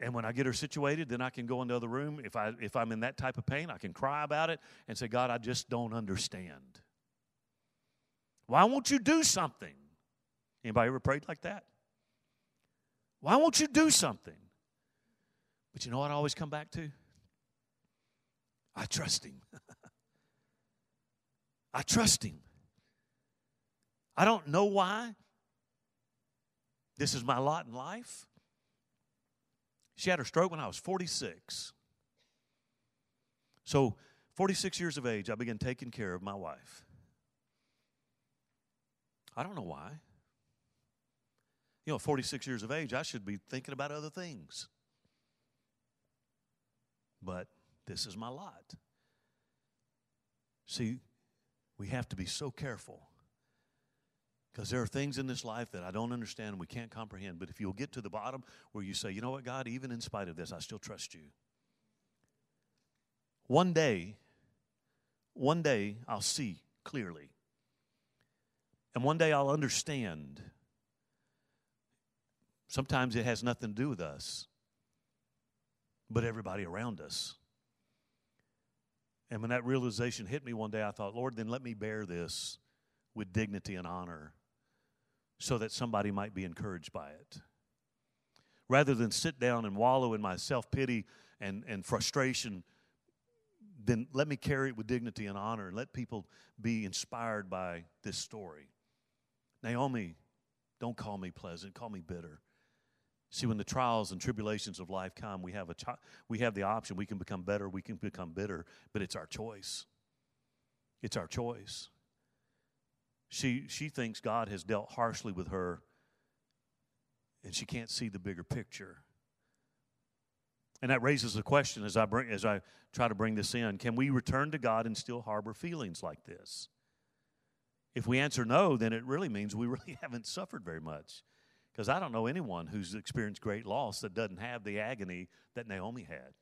And when I get her situated, then I can go into the other room. If I if I'm in that type of pain, I can cry about it and say, God, I just don't understand. Why won't you do something? Anybody ever prayed like that? Why won't you do something? But you know what I always come back to? I trust Him. I trust Him. I don't know why. This is my lot in life. She had her stroke when I was 46. So, 46 years of age, I began taking care of my wife. I don't know why. You know, 46 years of age, I should be thinking about other things. But this is my lot. See, we have to be so careful because there are things in this life that I don't understand and we can't comprehend. But if you'll get to the bottom where you say, you know what, God, even in spite of this, I still trust you. One day, one day I'll see clearly. And one day I'll understand Sometimes it has nothing to do with us, but everybody around us. And when that realization hit me one day, I thought, Lord, then let me bear this with dignity and honor so that somebody might be encouraged by it. Rather than sit down and wallow in my self pity and, and frustration, then let me carry it with dignity and honor and let people be inspired by this story. Naomi, don't call me pleasant, call me bitter. See, when the trials and tribulations of life come, we have, a cho- we have the option. We can become better, we can become bitter, but it's our choice. It's our choice. She, she thinks God has dealt harshly with her, and she can't see the bigger picture. And that raises the question as I, bring, as I try to bring this in can we return to God and still harbor feelings like this? If we answer no, then it really means we really haven't suffered very much. Because I don't know anyone who's experienced great loss that doesn't have the agony that Naomi had.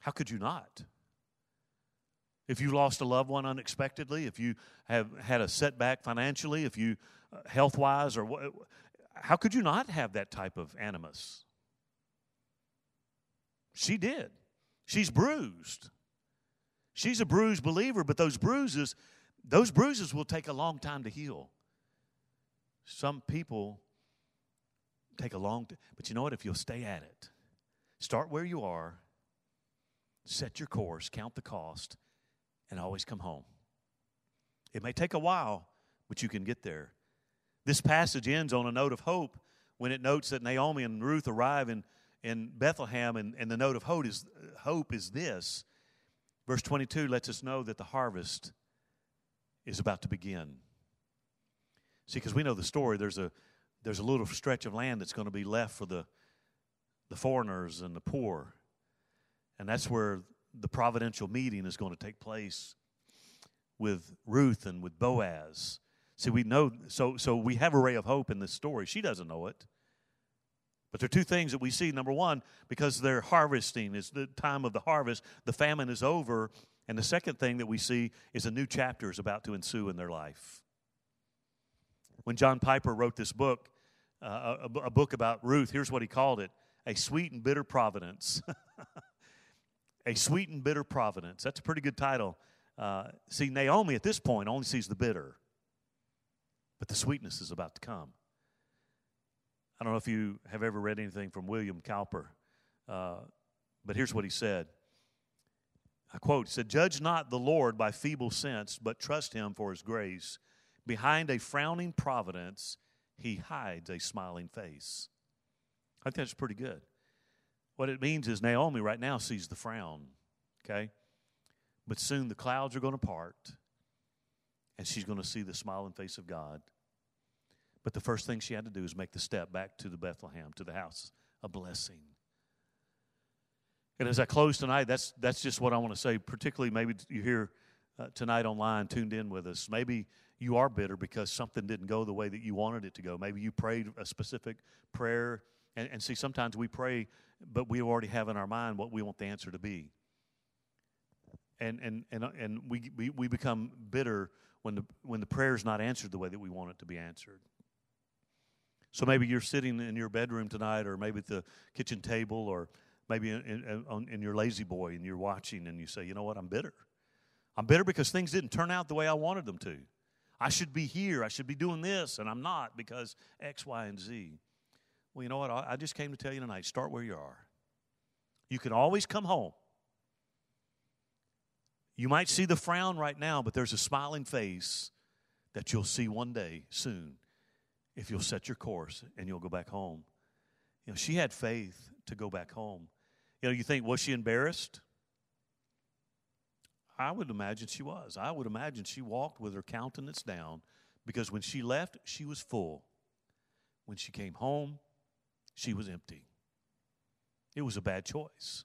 How could you not? If you lost a loved one unexpectedly, if you have had a setback financially, if you uh, health wise, or how could you not have that type of animus? She did. She's bruised. She's a bruised believer, but those bruises, those bruises will take a long time to heal. Some people take a long time. But you know what? If you'll stay at it, start where you are, set your course, count the cost, and always come home. It may take a while, but you can get there. This passage ends on a note of hope when it notes that Naomi and Ruth arrive in, in Bethlehem, and, and the note of hope is, hope is this. Verse 22 lets us know that the harvest is about to begin. See, because we know the story, there's a there's a little stretch of land that's going to be left for the the foreigners and the poor. And that's where the providential meeting is going to take place with Ruth and with Boaz. See, we know so so we have a ray of hope in this story. She doesn't know it. But there are two things that we see. Number one, because they're harvesting, it's the time of the harvest, the famine is over. And the second thing that we see is a new chapter is about to ensue in their life. When John Piper wrote this book, uh, a, a book about Ruth, here's what he called it A Sweet and Bitter Providence. a Sweet and Bitter Providence. That's a pretty good title. Uh, see, Naomi at this point only sees the bitter, but the sweetness is about to come. I don't know if you have ever read anything from William Cowper, uh, but here's what he said. I quote, said, Judge not the Lord by feeble sense, but trust him for his grace. Behind a frowning providence, he hides a smiling face. I think that's pretty good. What it means is Naomi right now sees the frown, okay? But soon the clouds are going to part, and she's going to see the smiling face of God. But the first thing she had to do is make the step back to the Bethlehem, to the house, a blessing. And as I close tonight, that's, that's just what I want to say. Particularly, maybe you hear uh, tonight online, tuned in with us. Maybe you are bitter because something didn't go the way that you wanted it to go. Maybe you prayed a specific prayer. And, and see, sometimes we pray, but we already have in our mind what we want the answer to be. And, and, and, and we, we, we become bitter when the, when the prayer is not answered the way that we want it to be answered. So maybe you're sitting in your bedroom tonight, or maybe at the kitchen table, or maybe in, in, in your La-Z-Boy, and you're watching and you say, you know what, I'm bitter. I'm bitter because things didn't turn out the way I wanted them to. I should be here. I should be doing this, and I'm not because X, Y, and Z. Well, you know what? I just came to tell you tonight start where you are. You can always come home. You might see the frown right now, but there's a smiling face that you'll see one day soon if you'll set your course and you'll go back home. You know, she had faith to go back home. You know, you think, was she embarrassed? I would imagine she was. I would imagine she walked with her countenance down because when she left, she was full. When she came home, she was empty. It was a bad choice.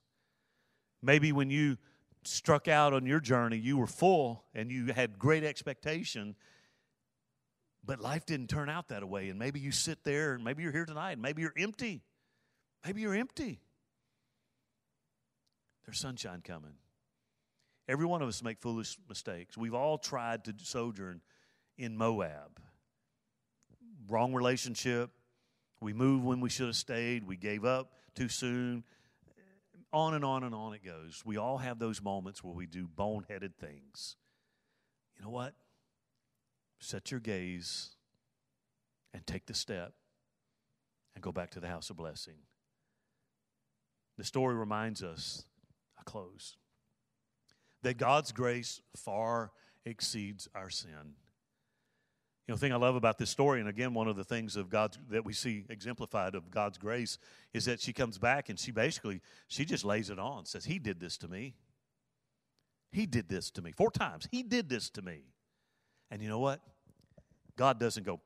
Maybe when you struck out on your journey, you were full and you had great expectation, but life didn't turn out that way. And maybe you sit there and maybe you're here tonight and maybe you're empty. Maybe you're empty. There's sunshine coming. Every one of us make foolish mistakes. We've all tried to sojourn in Moab. Wrong relationship. We moved when we should have stayed. We gave up too soon. On and on and on it goes. We all have those moments where we do boneheaded things. You know what? Set your gaze and take the step and go back to the house of blessing. The story reminds us, I close, that God's grace far exceeds our sin. You know, the thing I love about this story, and again, one of the things of God's that we see exemplified of God's grace is that she comes back and she basically she just lays it on, says, He did this to me. He did this to me. Four times. He did this to me. And you know what? God doesn't go,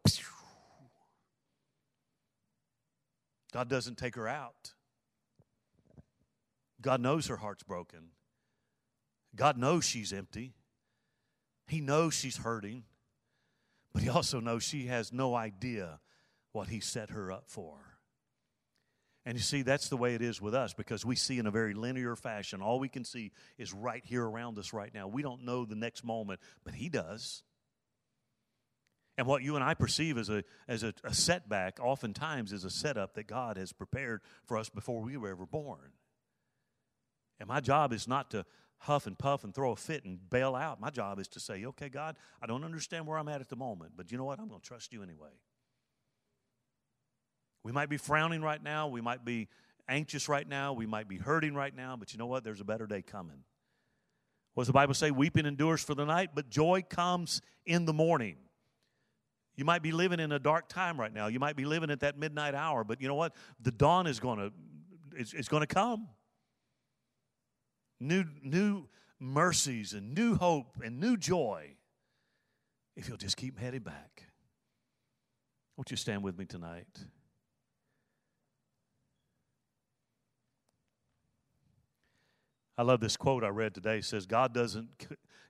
God doesn't take her out. God knows her heart's broken. God knows she's empty. He knows she's hurting. But He also knows she has no idea what He set her up for. And you see, that's the way it is with us because we see in a very linear fashion. All we can see is right here around us right now. We don't know the next moment, but He does. And what you and I perceive as a, as a, a setback oftentimes is a setup that God has prepared for us before we were ever born. And my job is not to huff and puff and throw a fit and bail out. My job is to say, okay, God, I don't understand where I'm at at the moment, but you know what? I'm going to trust you anyway. We might be frowning right now. We might be anxious right now. We might be hurting right now, but you know what? There's a better day coming. What does the Bible say? Weeping endures for the night, but joy comes in the morning. You might be living in a dark time right now. You might be living at that midnight hour, but you know what? The dawn is going to it's, it's going to come new, new mercies and new hope and new joy. if you'll just keep heading back. Won't you stand with me tonight? I love this quote I read today. It says, God doesn't,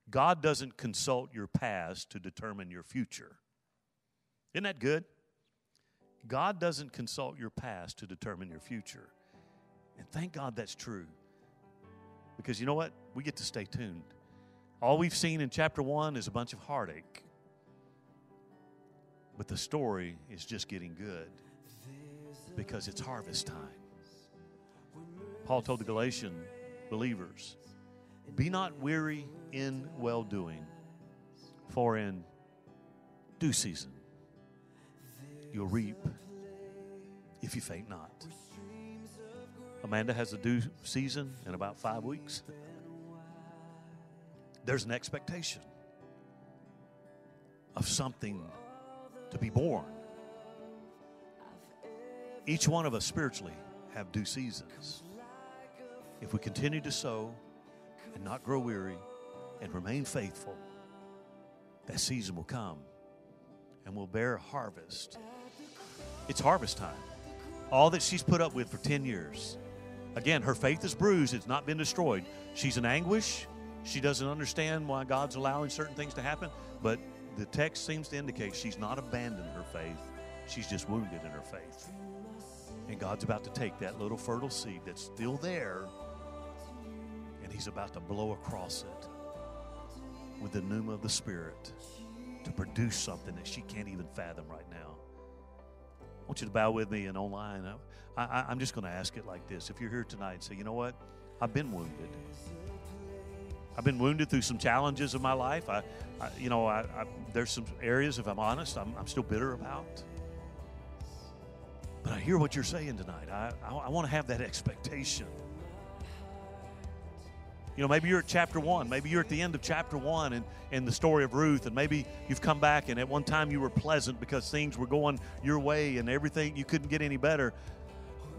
God doesn't consult your past to determine your future. Isn't that good? God doesn't consult your past to determine your future. And thank God that's true. Because you know what? We get to stay tuned. All we've seen in chapter one is a bunch of heartache. But the story is just getting good because it's harvest time. Paul told the Galatian believers, Be not weary in well doing, for in due season you'll reap if you faint not. Amanda has a due season in about five weeks. There's an expectation of something to be born. Each one of us spiritually have due seasons. If we continue to sow and not grow weary and remain faithful, that season will come and we'll bear harvest. It's harvest time. All that she's put up with for 10 years. Again, her faith is bruised, it's not been destroyed. She's in anguish. She doesn't understand why God's allowing certain things to happen, but the text seems to indicate she's not abandoned her faith. She's just wounded in her faith. And God's about to take that little fertile seed that's still there and He's about to blow across it with the pneuma of the Spirit to produce something that she can't even fathom right now. I want you to bow with me and online. I, am just going to ask it like this. If you're here tonight, say, you know what? I've been wounded. I've been wounded through some challenges of my life. I, I you know, I, I, there's some areas, if I'm honest, I'm, I'm, still bitter about. But I hear what you're saying tonight. I, I want to have that expectation. You know, maybe you're at chapter one. Maybe you're at the end of chapter one and, in the story of Ruth, and maybe you've come back and at one time you were pleasant because things were going your way and everything, you couldn't get any better.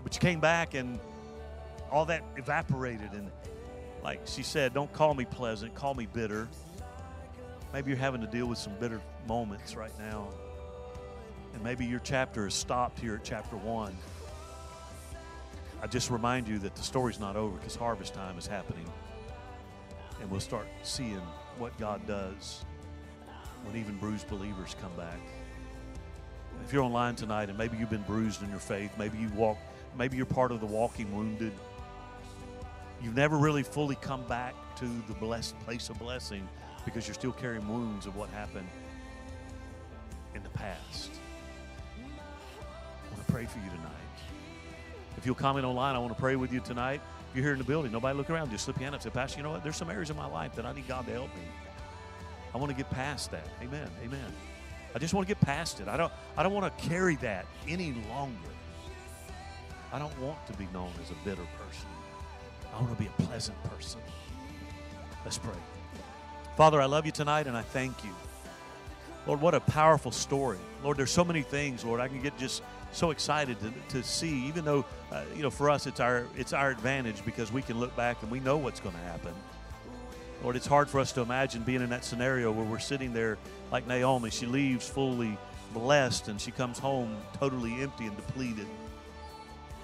But you came back and all that evaporated. And like she said, don't call me pleasant, call me bitter. Maybe you're having to deal with some bitter moments right now. And maybe your chapter is stopped here at chapter one. I just remind you that the story's not over because harvest time is happening and we'll start seeing what God does when even bruised believers come back. If you're online tonight and maybe you've been bruised in your faith, maybe you walk, maybe you're part of the walking wounded. You've never really fully come back to the blessed place of blessing because you're still carrying wounds of what happened in the past. I want to pray for you tonight. If you'll comment online, I want to pray with you tonight you're here in the building, nobody look around, just slip your hand up say, Pastor, you know what? There's some areas in my life that I need God to help me. I want to get past that. Amen. Amen. I just want to get past it. I don't I don't want to carry that any longer. I don't want to be known as a bitter person. I want to be a pleasant person. Let's pray. Father, I love you tonight and I thank you. Lord, what a powerful story. Lord, there's so many things, Lord, I can get just so excited to, to see, even though, uh, you know, for us it's our, it's our advantage because we can look back and we know what's going to happen. Lord, it's hard for us to imagine being in that scenario where we're sitting there like Naomi. She leaves fully blessed and she comes home totally empty and depleted.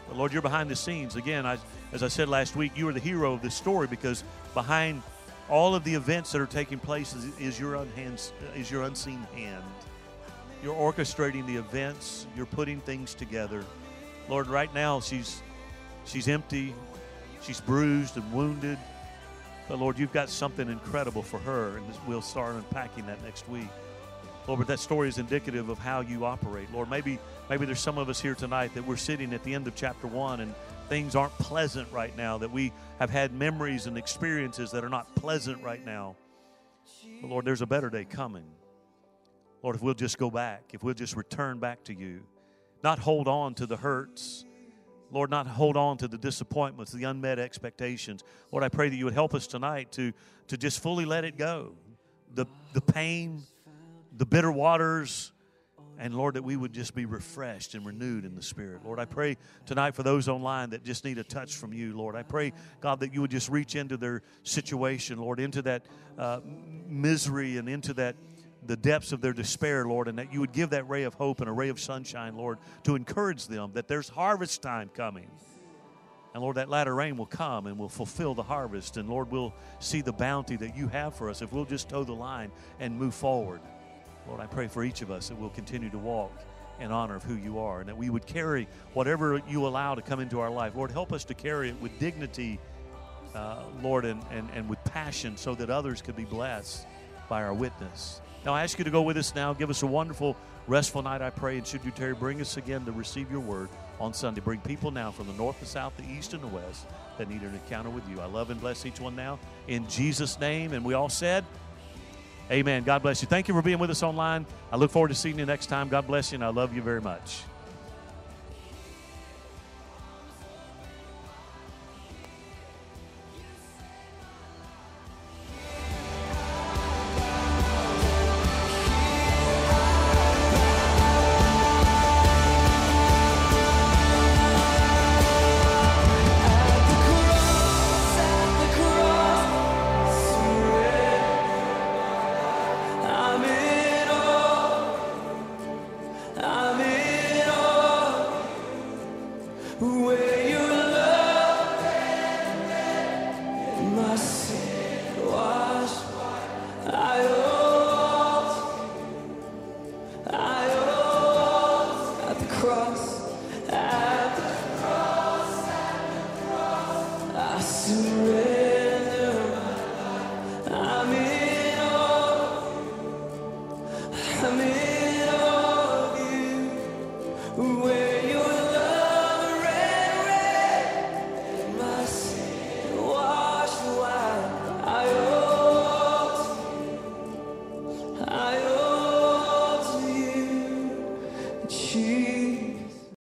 But Lord, you're behind the scenes. Again, I, as I said last week, you are the hero of this story because behind all of the events that are taking place is, is your, unhands, is your unseen hand. You're orchestrating the events. You're putting things together. Lord, right now she's she's empty. She's bruised and wounded. But Lord, you've got something incredible for her, and we'll start unpacking that next week. Lord, but that story is indicative of how you operate. Lord, maybe maybe there's some of us here tonight that we're sitting at the end of chapter one and things aren't pleasant right now, that we have had memories and experiences that are not pleasant right now. But Lord, there's a better day coming. Lord, if we'll just go back, if we'll just return back to you, not hold on to the hurts, Lord, not hold on to the disappointments, the unmet expectations. Lord, I pray that you would help us tonight to, to just fully let it go. The, the pain, the bitter waters, and Lord, that we would just be refreshed and renewed in the Spirit. Lord, I pray tonight for those online that just need a touch from you, Lord. I pray, God, that you would just reach into their situation, Lord, into that uh, misery and into that the depths of their despair, Lord, and that you would give that ray of hope and a ray of sunshine, Lord, to encourage them that there's harvest time coming. And Lord, that latter rain will come and will fulfill the harvest. And Lord, we'll see the bounty that you have for us if we'll just toe the line and move forward. Lord, I pray for each of us that we'll continue to walk in honor of who you are and that we would carry whatever you allow to come into our life. Lord, help us to carry it with dignity, uh, Lord, and, and, and with passion so that others could be blessed by our witness. Now, I ask you to go with us now. Give us a wonderful, restful night, I pray. And should you, tarry, bring us again to receive your word on Sunday. Bring people now from the north, the south, the east, and the west that need an encounter with you. I love and bless each one now in Jesus' name. And we all said, Amen. God bless you. Thank you for being with us online. I look forward to seeing you next time. God bless you, and I love you very much.